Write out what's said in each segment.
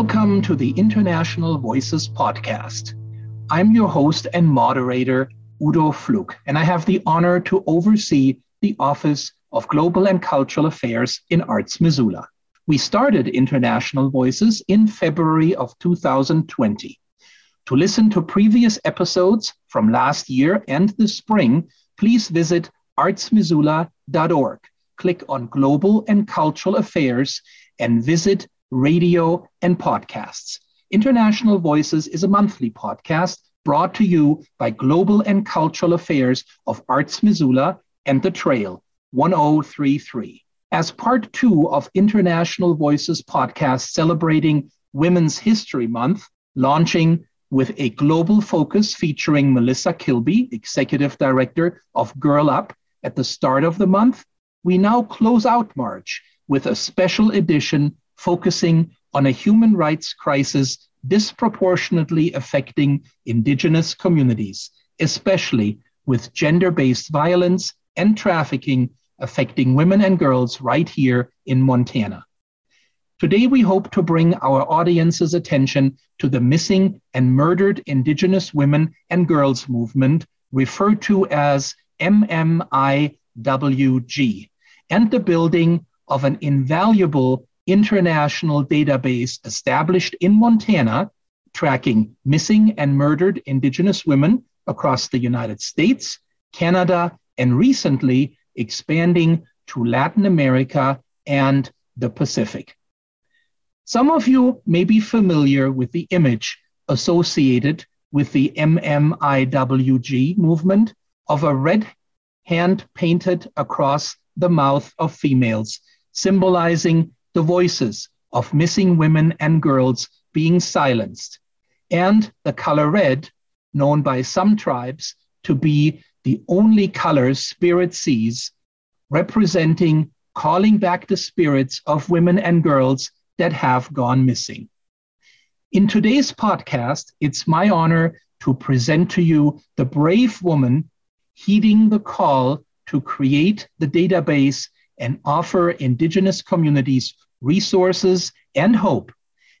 Welcome to the International Voices podcast. I'm your host and moderator, Udo Fluck, and I have the honor to oversee the Office of Global and Cultural Affairs in Arts Missoula. We started International Voices in February of 2020. To listen to previous episodes from last year and this spring, please visit artsmissoula.org. Click on Global and Cultural Affairs and visit radio, and podcasts. International Voices is a monthly podcast brought to you by Global and Cultural Affairs of Arts Missoula and The Trail 1033. As part two of International Voices podcast celebrating Women's History Month, launching with a global focus featuring Melissa Kilby, Executive Director of Girl Up, at the start of the month, we now close out March with a special edition focusing on a human rights crisis disproportionately affecting Indigenous communities, especially with gender based violence and trafficking affecting women and girls right here in Montana. Today, we hope to bring our audience's attention to the missing and murdered Indigenous women and girls movement, referred to as MMIWG, and the building of an invaluable international database established in Montana tracking missing and murdered Indigenous women across the United States, Canada, and recently expanding to Latin America and the Pacific. Some of you may be familiar with the image associated with the MMIWG movement of a red hand painted across the mouth of females, symbolizing the voices of missing women and girls being silenced, and the color red, known by some tribes to be the only color spirit sees, representing calling back the spirits of women and girls that have gone missing. In today's podcast, it's my honor to present to you the brave woman heeding the call to create the database and offer Indigenous communities resources and hope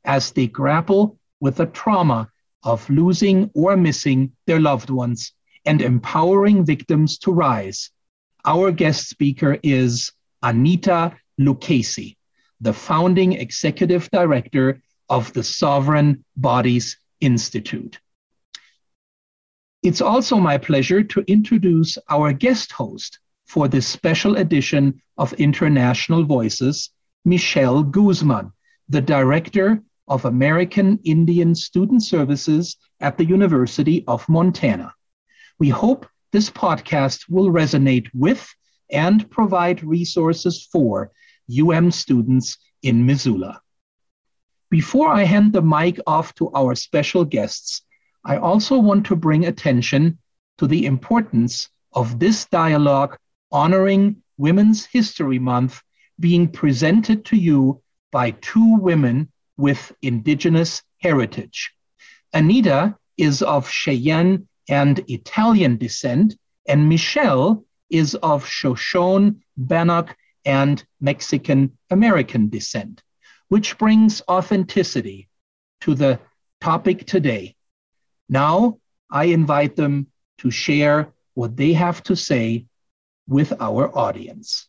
as they grapple with the trauma of losing or missing their loved ones and empowering victims to rise. Our guest speaker is Annita Lucchesi, the founding executive director of the Sovereign Bodies Institute. It's also my pleasure to introduce our guest host for this special edition of International Voices, Michelle Guzman, the Director of American Indian Student Services at the University of Montana. We hope this podcast will resonate with and provide resources for UM students in Missoula. Before I hand the mic off to our special guests, I also want to bring attention to the importance of this dialogue honoring Women's History Month being presented to you by two women with Indigenous heritage. Annita is of Cheyenne and Italian descent, and Michelle is of Shoshone, Bannock, and Mexican American descent, which brings authenticity to the topic today. Now, I invite them to share what they have to say with our audience.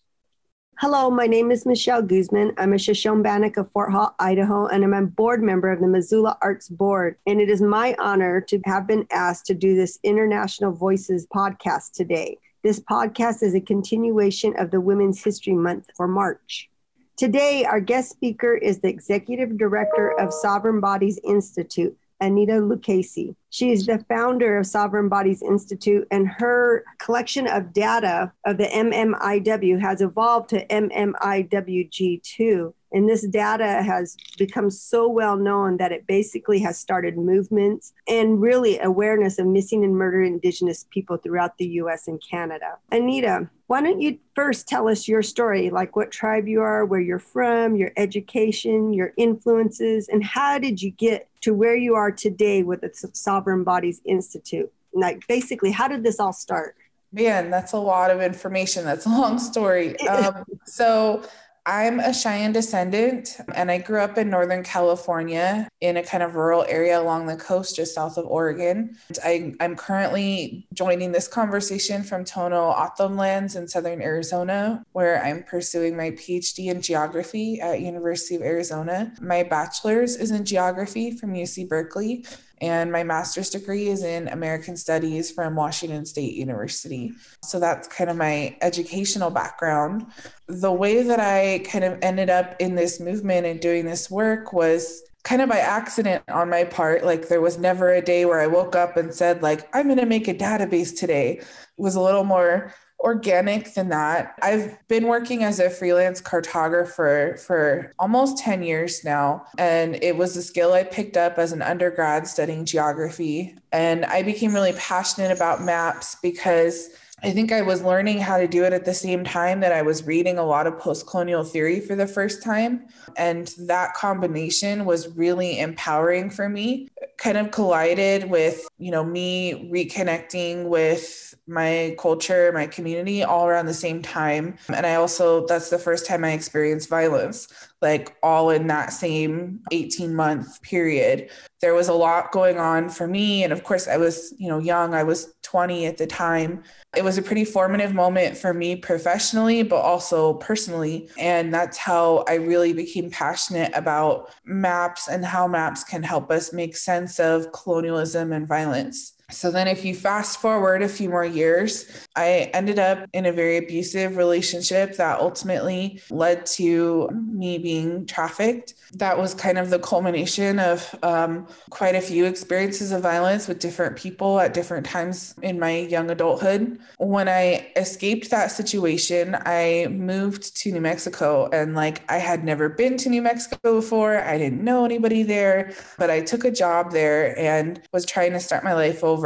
Hello, my name is Michelle Guzman. I'm a Shoshone Bannock of Fort Hall, Idaho, and I'm a board member of the Missoula Arts Board. And it is my honor to have been asked to do this International Voices podcast today. This podcast is a continuation of the Women's History Month for March. Today, our guest speaker is the Executive Director of Sovereign Bodies Institute, Annita Lucchesi. She is the founder of Sovereign Bodies Institute, and her collection of data of the MMIW has evolved to MMIWG2. And this data has become so well known that it basically has started movements and really awareness of missing and murdered Indigenous people throughout the US and Canada. Annita, why don't you first tell us your story, like what tribe you are, where you're from, your education, your influences, and how did you get to where you are today with the Sovereign Bodies Institute? Like, basically, how did this all start? Man, that's a lot of information. That's a long story. Um, so, I'm a Cheyenne descendant, and I grew up in Northern California in a kind of rural area along the coast just south of Oregon. I, am currently joining this conversation from Tohono Lands in Southern Arizona, where I'm pursuing my PhD in geography at University of Arizona. My bachelor's is in geography from UC Berkeley, and my master's degree is in American Studies from Washington State University. So that's kind of my educational background. The way that I kind of ended up in this movement and doing this work was kind of by accident on my part like there was never a day where i woke up and said like i'm going to make a database today it was a little more organic than that. I've been working as a freelance cartographer for almost 10 years now, and it was a skill I picked up as an undergrad studying geography. And I became really passionate about maps because I think I was learning how to do it at the same time that I was reading a lot of post colonial theory for the first time. And that combination was really empowering for me. Kind of collided with, you know, me reconnecting with my culture, my community all around the same time. And I also, that's the first time I experienced violence, like all in that same 18 month period. There was a lot going on for me. And of course, I was, you know, young, I was 20 at the time. It was a pretty formative moment for me professionally, but also personally. And that's how I really became passionate about maps and how maps can help us make sense of colonialism and violence. So then, if you fast forward a few more years, I ended up in a very abusive relationship that ultimately led to me being trafficked. That was kind of the culmination of um, quite a few experiences of violence with different people at different times in my young adulthood. When I escaped that situation, I moved to New Mexico and like I had never been to New Mexico before. I didn't know anybody there, but I took a job there and was trying to start my life over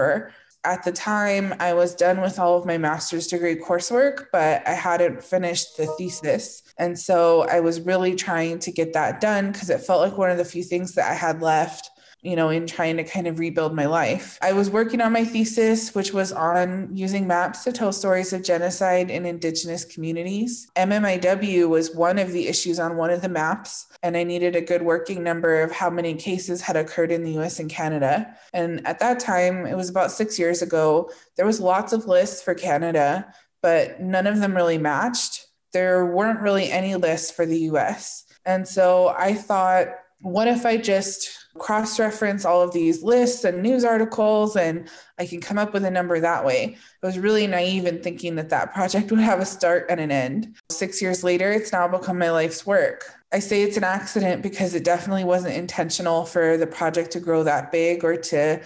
at the time I was done with all of my master's degree coursework, but I hadn't finished the thesis. And so I was really trying to get that done because it felt like one of the few things that I had left you know, in trying to kind of rebuild my life. I was working on my thesis, which was on using maps to tell stories of genocide in Indigenous communities. MMIW was one of the issues on one of the maps, and I needed a good working number of how many cases had occurred in the US and Canada. And at that time, it was about six years ago, there was lots of lists for Canada, but none of them really matched. There weren't really any lists for the US. And so I thought, what if I just cross reference all of these lists and news articles and I can come up with a number that way. I was really naive in thinking that that project would have a start and an end. Six years later, it's now become my life's work. I say it's an accident because it definitely wasn't intentional for the project to grow that big or to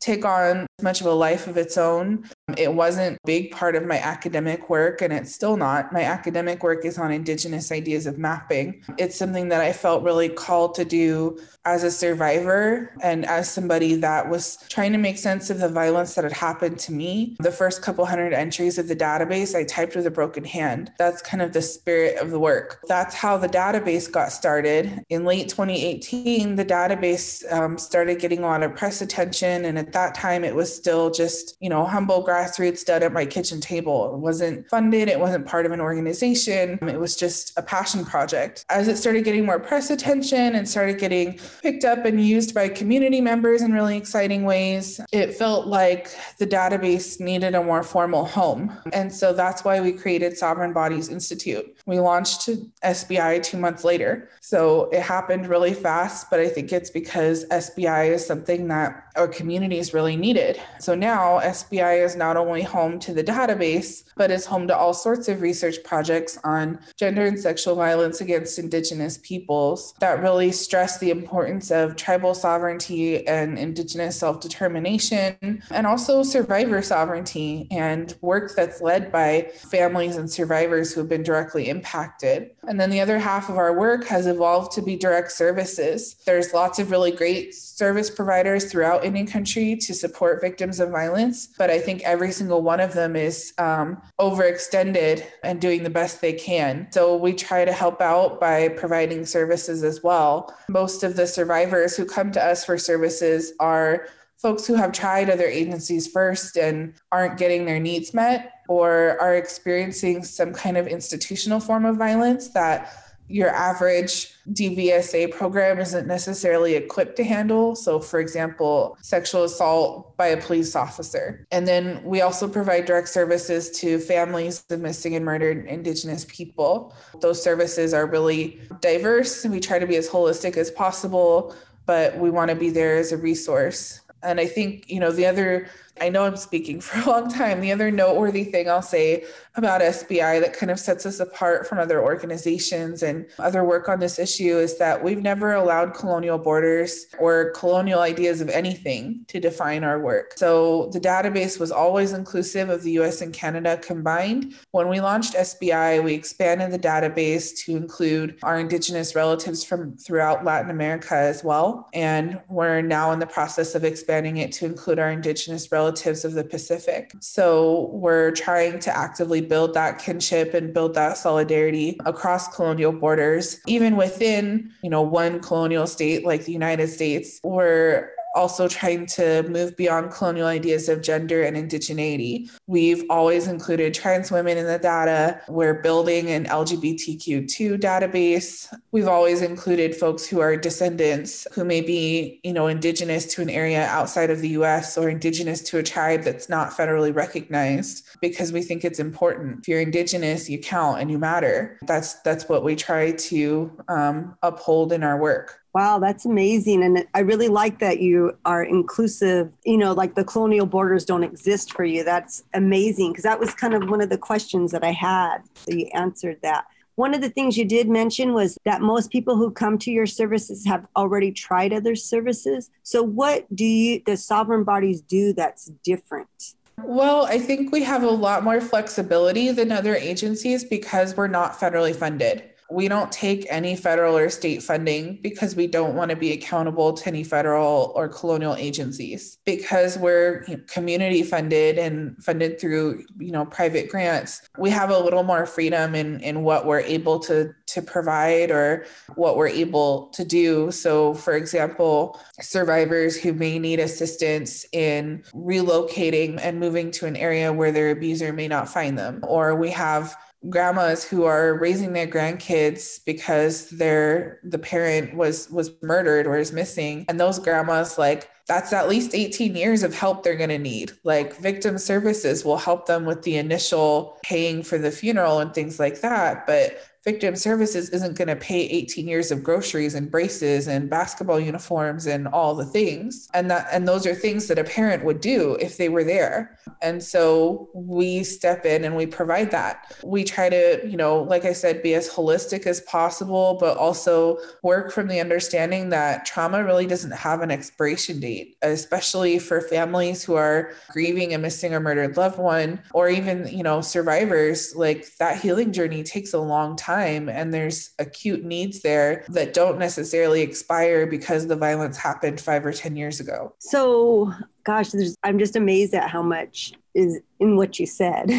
take on much of a life of its own. It wasn't a big part of my academic work, and it's still not. My academic work is on Indigenous ideas of mapping. It's something that I felt really called to do as a survivor and as somebody that was trying to make sense of the violence that had happened to me. The first couple hundred entries of the database I typed with a broken hand. That's kind of the spirit of the work. That's how the database got started. In late 2018, the database um, started getting a lot of press attention. And at that time, it was still just, you know, humble grassroots done at my kitchen table. It wasn't funded, it wasn't part of an organization. It was just a passion project. As it started getting more press attention and started getting picked up and used by community members in really exciting ways. It felt like the database needed a more formal home. And so that's why we created Sovereign Bodies Institute. We launched SBI two months later. So it happened really fast, but I think it's because SBI is something that our communities really needed. So now SBI is not only home to the database, but is home to all sorts of research projects on gender and sexual violence against Indigenous peoples that really stress the importance importance of tribal sovereignty and indigenous self determination, and also survivor sovereignty and work that's led by families and survivors who have been directly impacted. And then the other half of our work has evolved to be direct services. There's lots of really great service providers throughout Indian country to support victims of violence, but I think every single one of them is um, overextended and doing the best they can. So we try to help out by providing services as well. Most of the survivors who come to us for services are folks who have tried other agencies first and aren't getting their needs met or are experiencing some kind of institutional form of violence that your average DVSA program isn't necessarily equipped to handle. So, for example, sexual assault by a police officer. And then we also provide direct services to families of missing and murdered Indigenous people. Those services are really diverse. And we try to be as holistic as possible, but we want to be there as a resource. And I think, you know, the other I know I'm speaking for a long time. The other noteworthy thing I'll say about SBI that kind of sets us apart from other organizations and other work on this issue is that we've never allowed colonial borders or colonial ideas of anything to define our work. So the database was always inclusive of the US and Canada combined. When we launched SBI, we expanded the database to include our Indigenous relatives from throughout Latin America as well. And we're now in the process of expanding it to include our Indigenous relatives relatives of the Pacific. So we're trying to actively build that kinship and build that solidarity across colonial borders, even within, you know, one colonial state like the United States. We're also trying to move beyond colonial ideas of gender and indigeneity. We've always included trans women in the data. We're building an LGBTQ2 database. We've always included folks who are descendants who may be, you know, indigenous to an area outside of the US or indigenous to a tribe that's not federally recognized because we think it's important. If you're indigenous, you count and you matter. That's that's what we try to um, uphold in our work. Wow, that's amazing. And I really like that you are inclusive. You know, like the colonial borders don't exist for you. That's amazing because that was kind of one of the questions that I had. So you answered that. One of the things you did mention was that most people who come to your services have already tried other services. So what do you the sovereign bodies do that's different? Well, I think we have a lot more flexibility than other agencies because we're not federally funded we don't take any federal or state funding because we don't want to be accountable to any federal or colonial agencies. Because we're community funded and funded through you know private grants we have a little more freedom in in what we're able to to provide or what we're able to do. So for example survivors who may need assistance in relocating and moving to an area where their abuser may not find them or we have grandmas who are raising their grandkids because their the parent was was murdered or is missing. And those grandmas like that's at least 18 years of help they're going to need. Like victim services will help them with the initial paying for the funeral and things like that. But victim services isn't going to pay 18 years of groceries and braces and basketball uniforms and all the things. And that and those are things that a parent would do if they were there. And so we step in and we provide that. We try to you know like i said be as holistic as possible but also work from the understanding that trauma really doesn't have an expiration date especially for families who are grieving a missing or murdered loved one or even you know survivors. Like that healing journey takes a long time time and there's acute needs there that don't necessarily expire because the violence happened five or 10 years ago. So, gosh, I'm just amazed at how much is in what you said.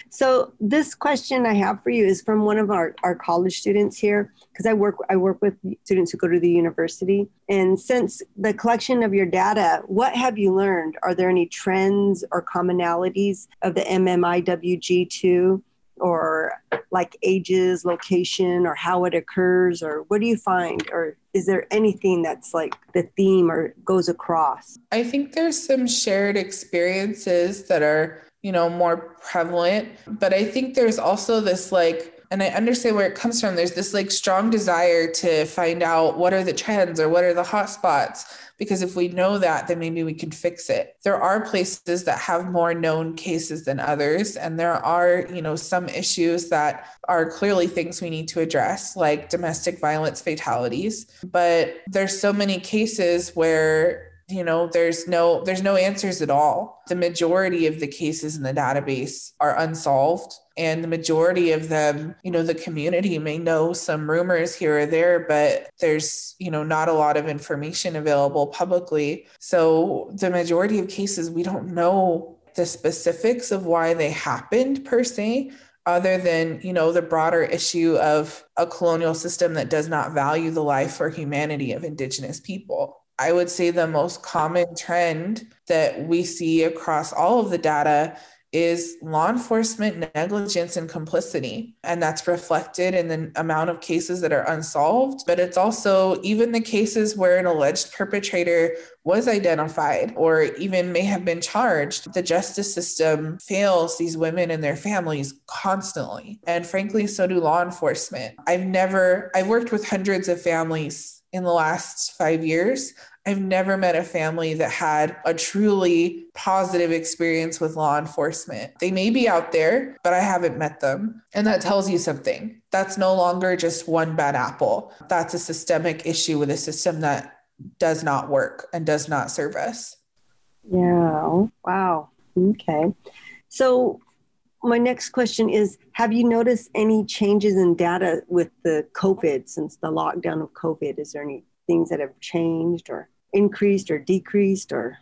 so this question I have for you is from one of our, our college students here because I work I work with students who go to the university. And since the collection of your data, what have you learned? Are there any trends or commonalities of the MMIWG2 or like ages, location, or how it occurs, or what do you find? Or is there anything that's like the theme or goes across? I think there's some shared experiences that are, you know, more prevalent, but I think there's also this like and I understand where it comes from. There's this like strong desire to find out what are the trends or what are the hot spots because if we know that, then maybe we can fix it. There are places that have more known cases than others. And there are, you know, some issues that are clearly things we need to address, like domestic violence fatalities. But there's so many cases where you know there's no there's no answers at all the majority of the cases in the database are unsolved and the majority of them you know the community may know some rumors here or there but there's you know not a lot of information available publicly. So the majority of cases we don't know the specifics of why they happened per se other than you know the broader issue of a colonial system that does not value the life or humanity of indigenous people. I would say the most common trend that we see across all of the data is law enforcement negligence and complicity. And that's reflected in the amount of cases that are unsolved. But it's also even the cases where an alleged perpetrator was identified or even may have been charged. The justice system fails these women and their families constantly. And frankly, so do law enforcement. I've never, I've worked with hundreds of families in the last five years. I've never met a family that had a truly positive experience with law enforcement. They may be out there, but I haven't met them. And that tells you something. That's no longer just one bad apple. That's a systemic issue with a system that does not work and does not serve us. Yeah. Wow. Okay. So, my next question is Have you noticed any changes in data with the COVID since the lockdown of COVID? Is there any things that have changed or increased or decreased or?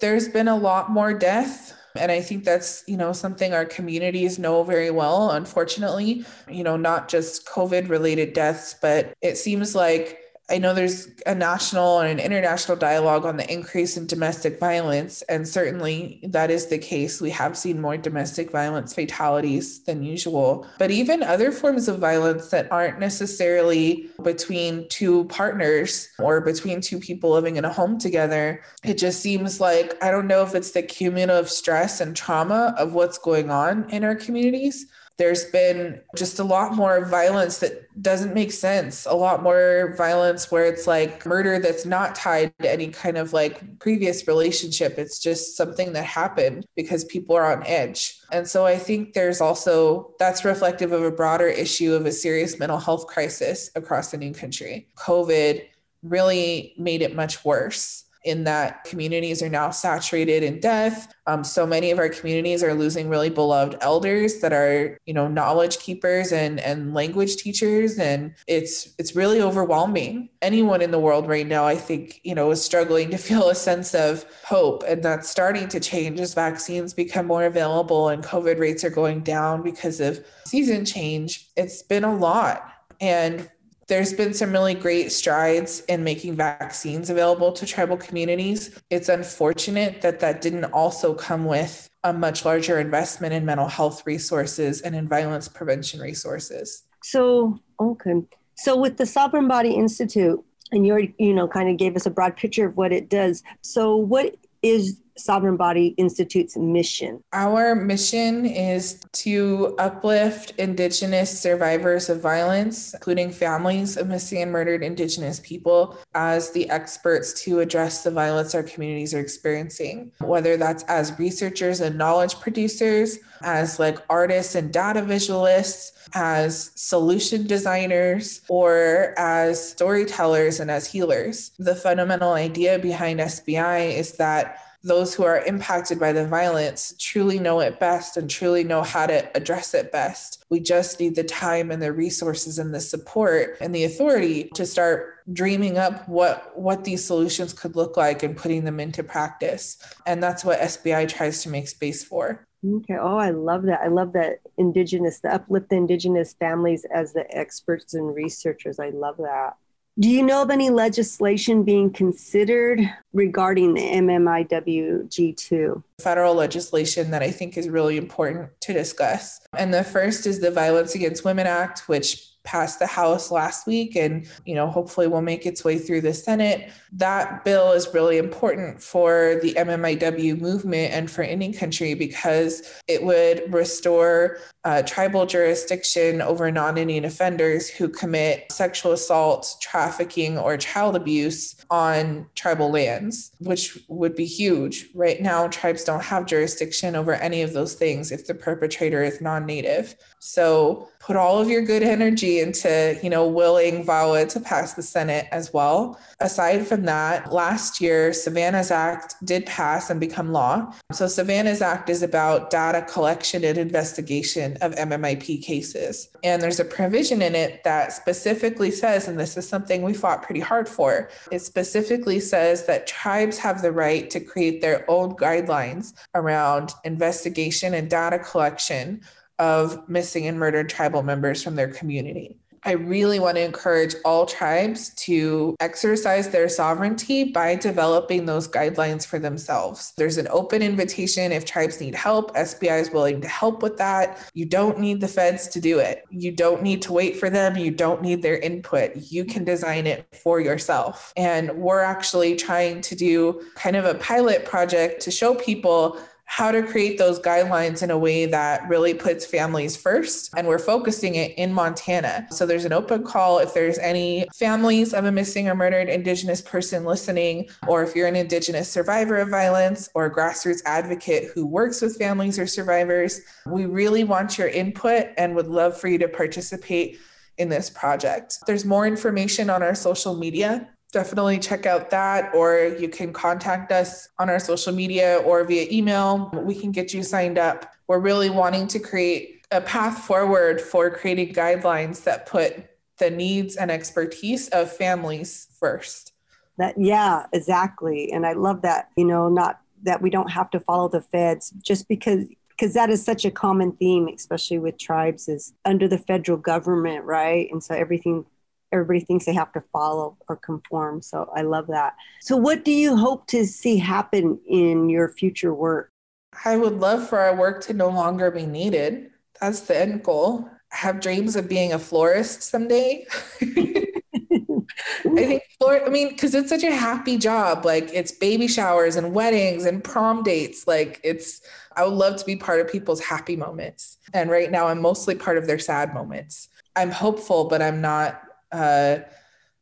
There's been a lot more death and i think that's you know something our communities know very well unfortunately. You know not just covid related deaths but it seems like I know there's a national and an international dialogue on the increase in domestic violence, and certainly that is the case. We have seen more domestic violence fatalities than usual, but even other forms of violence that aren't necessarily between two partners or between two people living in a home together. It just seems like I don't know if it's the cumulative stress and trauma of what's going on in our communities there's been just a lot more violence that doesn't make sense. A lot more violence where it's like murder that's not tied to any kind of like previous relationship. It's just something that happened because people are on edge. And so I think there's also that's reflective of a broader issue of a serious mental health crisis across the new country. COVID really made it much worse in that communities are now saturated in death. Um, so many of our communities are losing really beloved elders that are, you know, knowledge keepers and and language teachers, and it's it's really overwhelming. Anyone in the world right now, I think, you know, is struggling to feel a sense of hope, and that's starting to change as vaccines become more available and COVID rates are going down because of season change. It's been a lot. And there's been some really great strides in making vaccines available to tribal communities. It's unfortunate that that didn't also come with a much larger investment in mental health resources and in violence prevention resources. So, okay. So, with the Sovereign Body Institute, and you you know, kind of gave us a broad picture of what it does. So, what is Sovereign Body Institute's mission? Our mission is to uplift Indigenous survivors of violence, including families of missing and murdered Indigenous people, as the experts to address the violence our communities are experiencing, whether that's as researchers and knowledge producers, as like artists and data visualists, as solution designers, or as storytellers and as healers. The fundamental idea behind SBI is that those who are impacted by the violence truly know it best and truly know how to address it best. We just need the time and the resources and the support and the authority to start dreaming up what what these solutions could look like and putting them into practice. And that's what SBI tries to make space for. Okay. Oh, I love that. I love that indigenous, the uplift the indigenous families as the experts and researchers. I love that. Do you know of any legislation being considered regarding the MMIWG2? Federal legislation that I think is really important to discuss. And the first is the Violence Against Women Act, which passed the House last week and, you know, hopefully will make its way through the Senate. That bill is really important for the MMIW movement and for any country because it would restore uh, tribal jurisdiction over non Indian offenders who commit sexual assault, trafficking, or child abuse on tribal lands, which would be huge. Right now, tribes don't have jurisdiction over any of those things if the perpetrator is non native. So put all of your good energy into, you know, willing VAWA to pass the Senate as well. Aside from that, last year, Savannah's Act did pass and become law. So Savannah's Act is about data collection and investigation of MMIP cases. And there's a provision in it that specifically says, and this is something we fought pretty hard for, it specifically says that tribes have the right to create their own guidelines around investigation and data collection of missing and murdered tribal members from their community. I really want to encourage all tribes to exercise their sovereignty by developing those guidelines for themselves. There's an open invitation if tribes need help. SBI is willing to help with that. You don't need the feds to do it. You don't need to wait for them. You don't need their input. You can design it for yourself. And we're actually trying to do kind of a pilot project to show people how to create those guidelines in a way that really puts families first. And we're focusing it in Montana. So there's an open call if there's any families of a missing or murdered Indigenous person listening, or if you're an Indigenous survivor of violence or grassroots advocate who works with families or survivors. We really want your input and would love for you to participate in this project. There's more information on our social media definitely check out that or you can contact us on our social media or via email. We can get you signed up. We're really wanting to create a path forward for creating guidelines that put the needs and expertise of families first. That yeah exactly. And i love that you know not that we don't have to follow the feds just because because that is such a common theme especially with tribes is under the federal government right? And so everything everybody thinks they have to follow or conform. So I love that. So, what do you hope to see happen in your future work? I would love for our work to no longer be needed. That's the end goal. I have dreams of being a florist someday. I think I mean, because it's such a happy job. Like it's baby showers and weddings and prom dates. Like it's, I would love to be part of people's happy moments. And right now, I'm mostly part of their sad moments. I'm hopeful, but I'm not uh,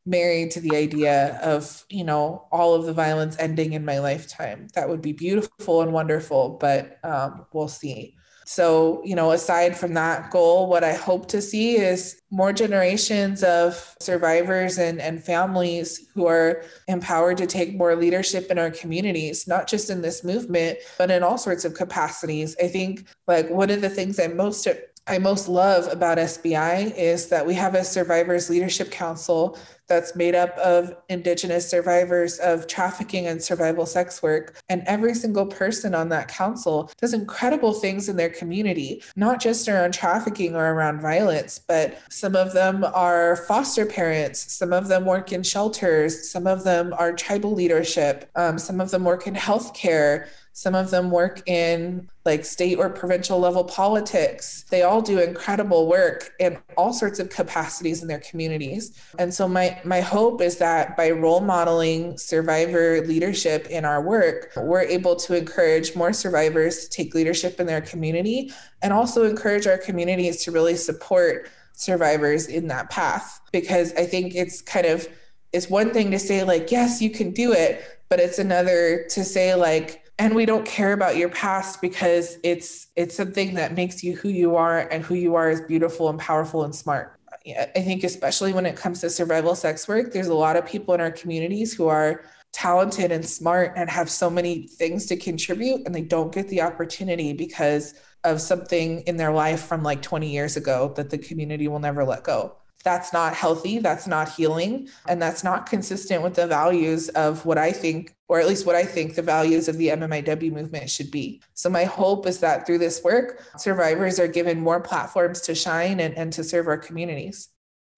married to the idea of you know all of the violence ending in my lifetime. That would be beautiful and wonderful but um, we'll see. So you know aside from that goal what i hope to see is more generations of survivors and, and families who are empowered to take more leadership in our communities not just in this movement but in all sorts of capacities. I think like one of the things i'm most I most love about SBI is that we have a Survivors Leadership Council that's made up of Indigenous survivors of trafficking and survival sex work. And every single person on that council does incredible things in their community, not just around trafficking or around violence, but some of them are foster parents, some of them work in shelters, some of them are tribal leadership, um, some of them work in healthcare. Some of them work in like state or provincial level politics. They all do incredible work in all sorts of capacities in their communities. And so my my hope is that by role modeling survivor leadership in our work, we're able to encourage more survivors to take leadership in their community and also encourage our communities to really support survivors in that path. Because I think it's kind of it's one thing to say like yes, you can do it, but it's another to say like and we don't care about your past because it's it's something that makes you who you are and who you are is beautiful and powerful and smart i think especially when it comes to survival sex work there's a lot of people in our communities who are talented and smart and have so many things to contribute and they don't get the opportunity because of something in their life from like 20 years ago that the community will never let go that's not healthy, that's not healing, and that's not consistent with the values of what I think, or at least what I think the values of the MMIW movement should be. So, my hope is that through this work, survivors are given more platforms to shine and, and to serve our communities.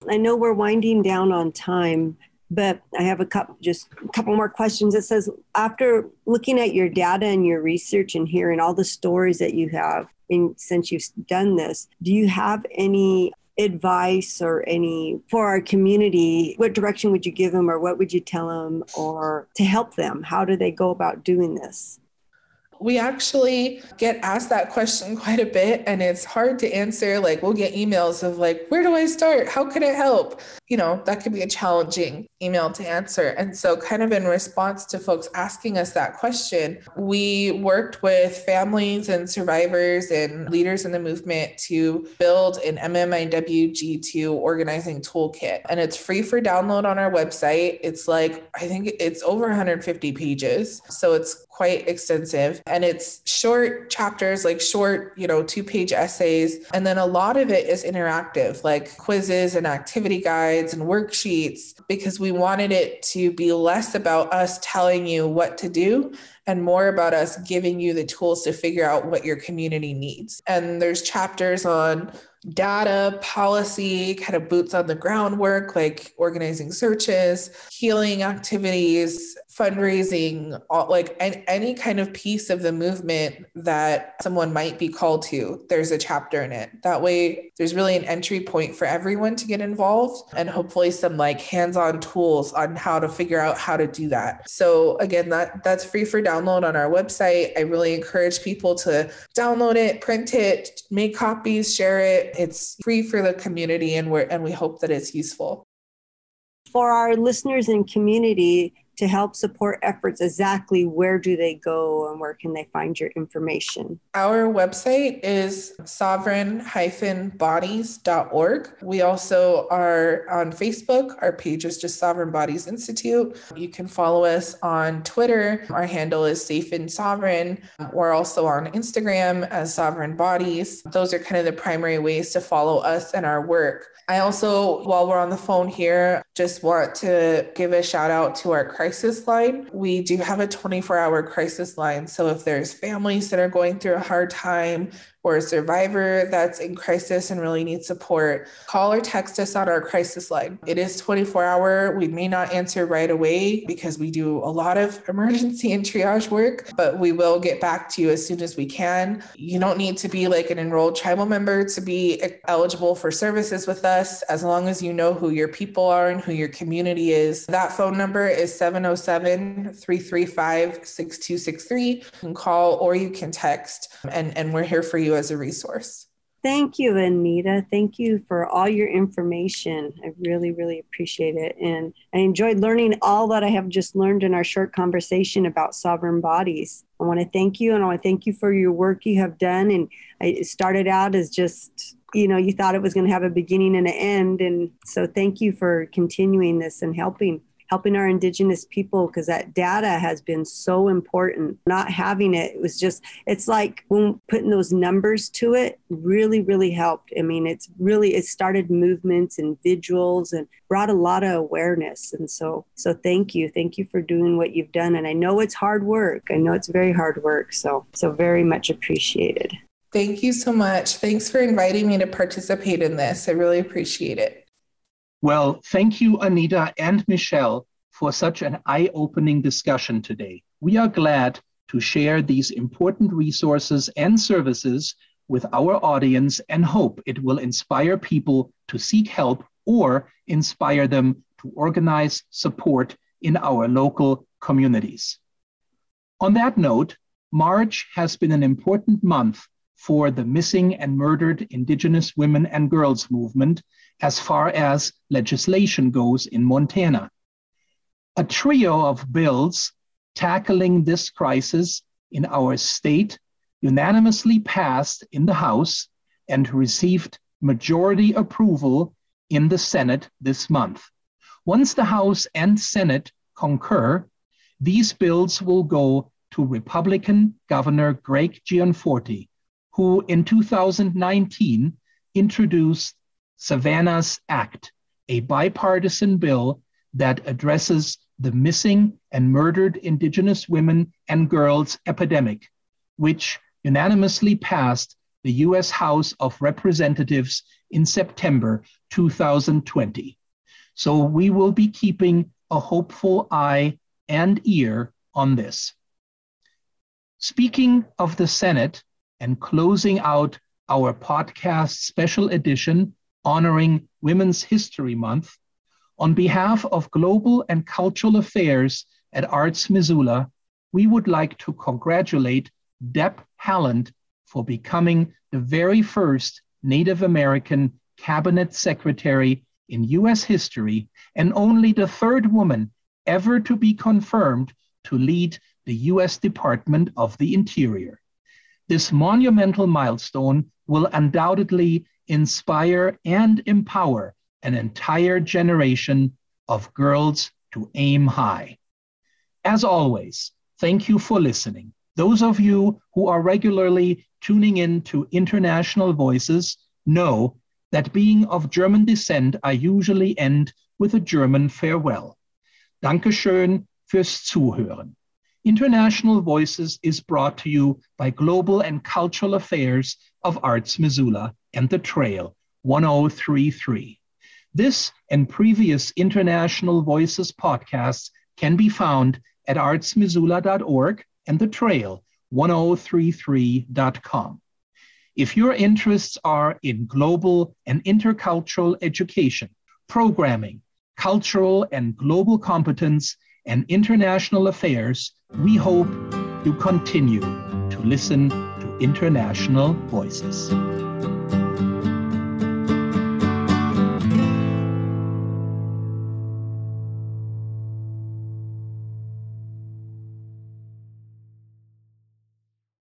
I know we're winding down on time, but I have a couple, just a couple more questions. It says, after looking at your data and your research and hearing all the stories that you have, in, since you've done this, do you have any advice or any for our community what direction would you give them or what would you tell them or to help them? How do they go about doing this we actually get asked that question quite a bit, and it's hard to answer. Like, we'll get emails of, like, where do I start? How can I help? You know, that could be a challenging email to answer. And so, kind of in response to folks asking us that question, we worked with families and survivors and leaders in the movement to build an MMIWG2 organizing toolkit. And it's free for download on our website. It's like, I think it's over 150 pages. So, it's quite extensive. And it's short chapters like short you know two page essays. And then a lot of it is interactive like quizzes and activity guides and worksheets because we wanted it to be less about us telling you what to do and more about us giving you the tools to figure out what your community needs. And there's chapters on data, policy, kind of boots on the ground work, like organizing searches, healing activities, fundraising, all, like any, kind of piece of the movement that someone might be called to, there's a chapter in it. That way, there's really an entry point for everyone to get involved and hopefully some like hands-on tools on how to figure out how to do that. So again, that that's free for download on our website. I really encourage people to download it, print it, make copies, share it. It's free for the community and we and we hope that it's useful. For our listeners and community, to help support efforts, exactly where do they go and where can they find your information? Our website is sovereign-bodies.org. We also are on Facebook. Our page is just Sovereign Bodies Institute. You can follow us on Twitter. Our handle is Safe and Sovereign. We're also on Instagram as Sovereign Bodies. Those are kind of the primary ways to follow us and our work. I also, while we're on the phone here, just want to give a shout out to our crisis line. We do have a 24 hour crisis line. So if there's families that are going through a hard time, or a survivor that's in crisis and really needs support, call or text us on our crisis line. It is 24 hour. We may not answer right away because we do a lot of emergency and triage work, but we will get back to you as soon as we can. You don't need to be like an enrolled tribal member to be eligible for services with us as long as you know who your people are and who your community is. That phone number is 707 335 6263. You can call or you can text, and, and we're here for you as a resource. Thank you, Annita. Thank you for all your information. I really, really appreciate it. And I enjoyed learning all that I have just learned in our short conversation about sovereign bodies. I want to thank you and I want to thank you for your work you have done. And I started out as just, you know, you thought it was going to have a beginning and an end. And so thank you for continuing this and helping helping our indigenous people because that data has been so important. Not having it, it was just it's like putting those numbers to it really really helped. I mean it's really it started movements and vigils and brought a lot of awareness. And so so thank you. Thank you for doing what you've done. And i know it's hard work. I know it's very hard work. So so very much appreciated. Thank you so much. Thanks for inviting me to participate in this. I really appreciate it. Well, thank you, Annita and Michelle, for such an eye opening discussion today. We are glad to share these important resources and services with our audience and hope it will inspire people to seek help or inspire them to organize support in our local communities. On that note, March has been an important month for the missing and murdered Indigenous women and girls movement as far as legislation goes in Montana. A trio of bills tackling this crisis in our state unanimously passed in the House and received majority approval in the Senate this month. Once the House and Senate concur, these bills will go to Republican Governor Greg Gianforte, who in 2019 introduced Savannah's Act, a bipartisan bill that addresses the missing and murdered Indigenous women and girls epidemic, which unanimously passed the US House of Representatives in September 2020. So we will be keeping a hopeful eye and ear on this. Speaking of the Senate and closing out our podcast special edition honoring Women's History Month, on behalf of Global and Cultural Affairs at Arts Missoula, we would like to congratulate Deb Haaland for becoming the very first Native American cabinet secretary in US history and only the third woman ever to be confirmed to lead the US Department of the Interior. This monumental milestone will undoubtedly inspire and empower an entire generation of girls to aim high. As always, thank you for listening. Those of you who are regularly tuning in to International Voices know that being of German descent, I usually end with a German farewell. Dankeschön fürs Zuhören. International Voices is brought to you by Global and Cultural Affairs of Arts Missoula and The Trail 1033. This and previous International Voices podcasts can be found at artsmissoula.org and the trail 1033.com. If your interests are in global and intercultural education, programming, cultural and global competence, and international affairs, we hope you continue to listen to international voices.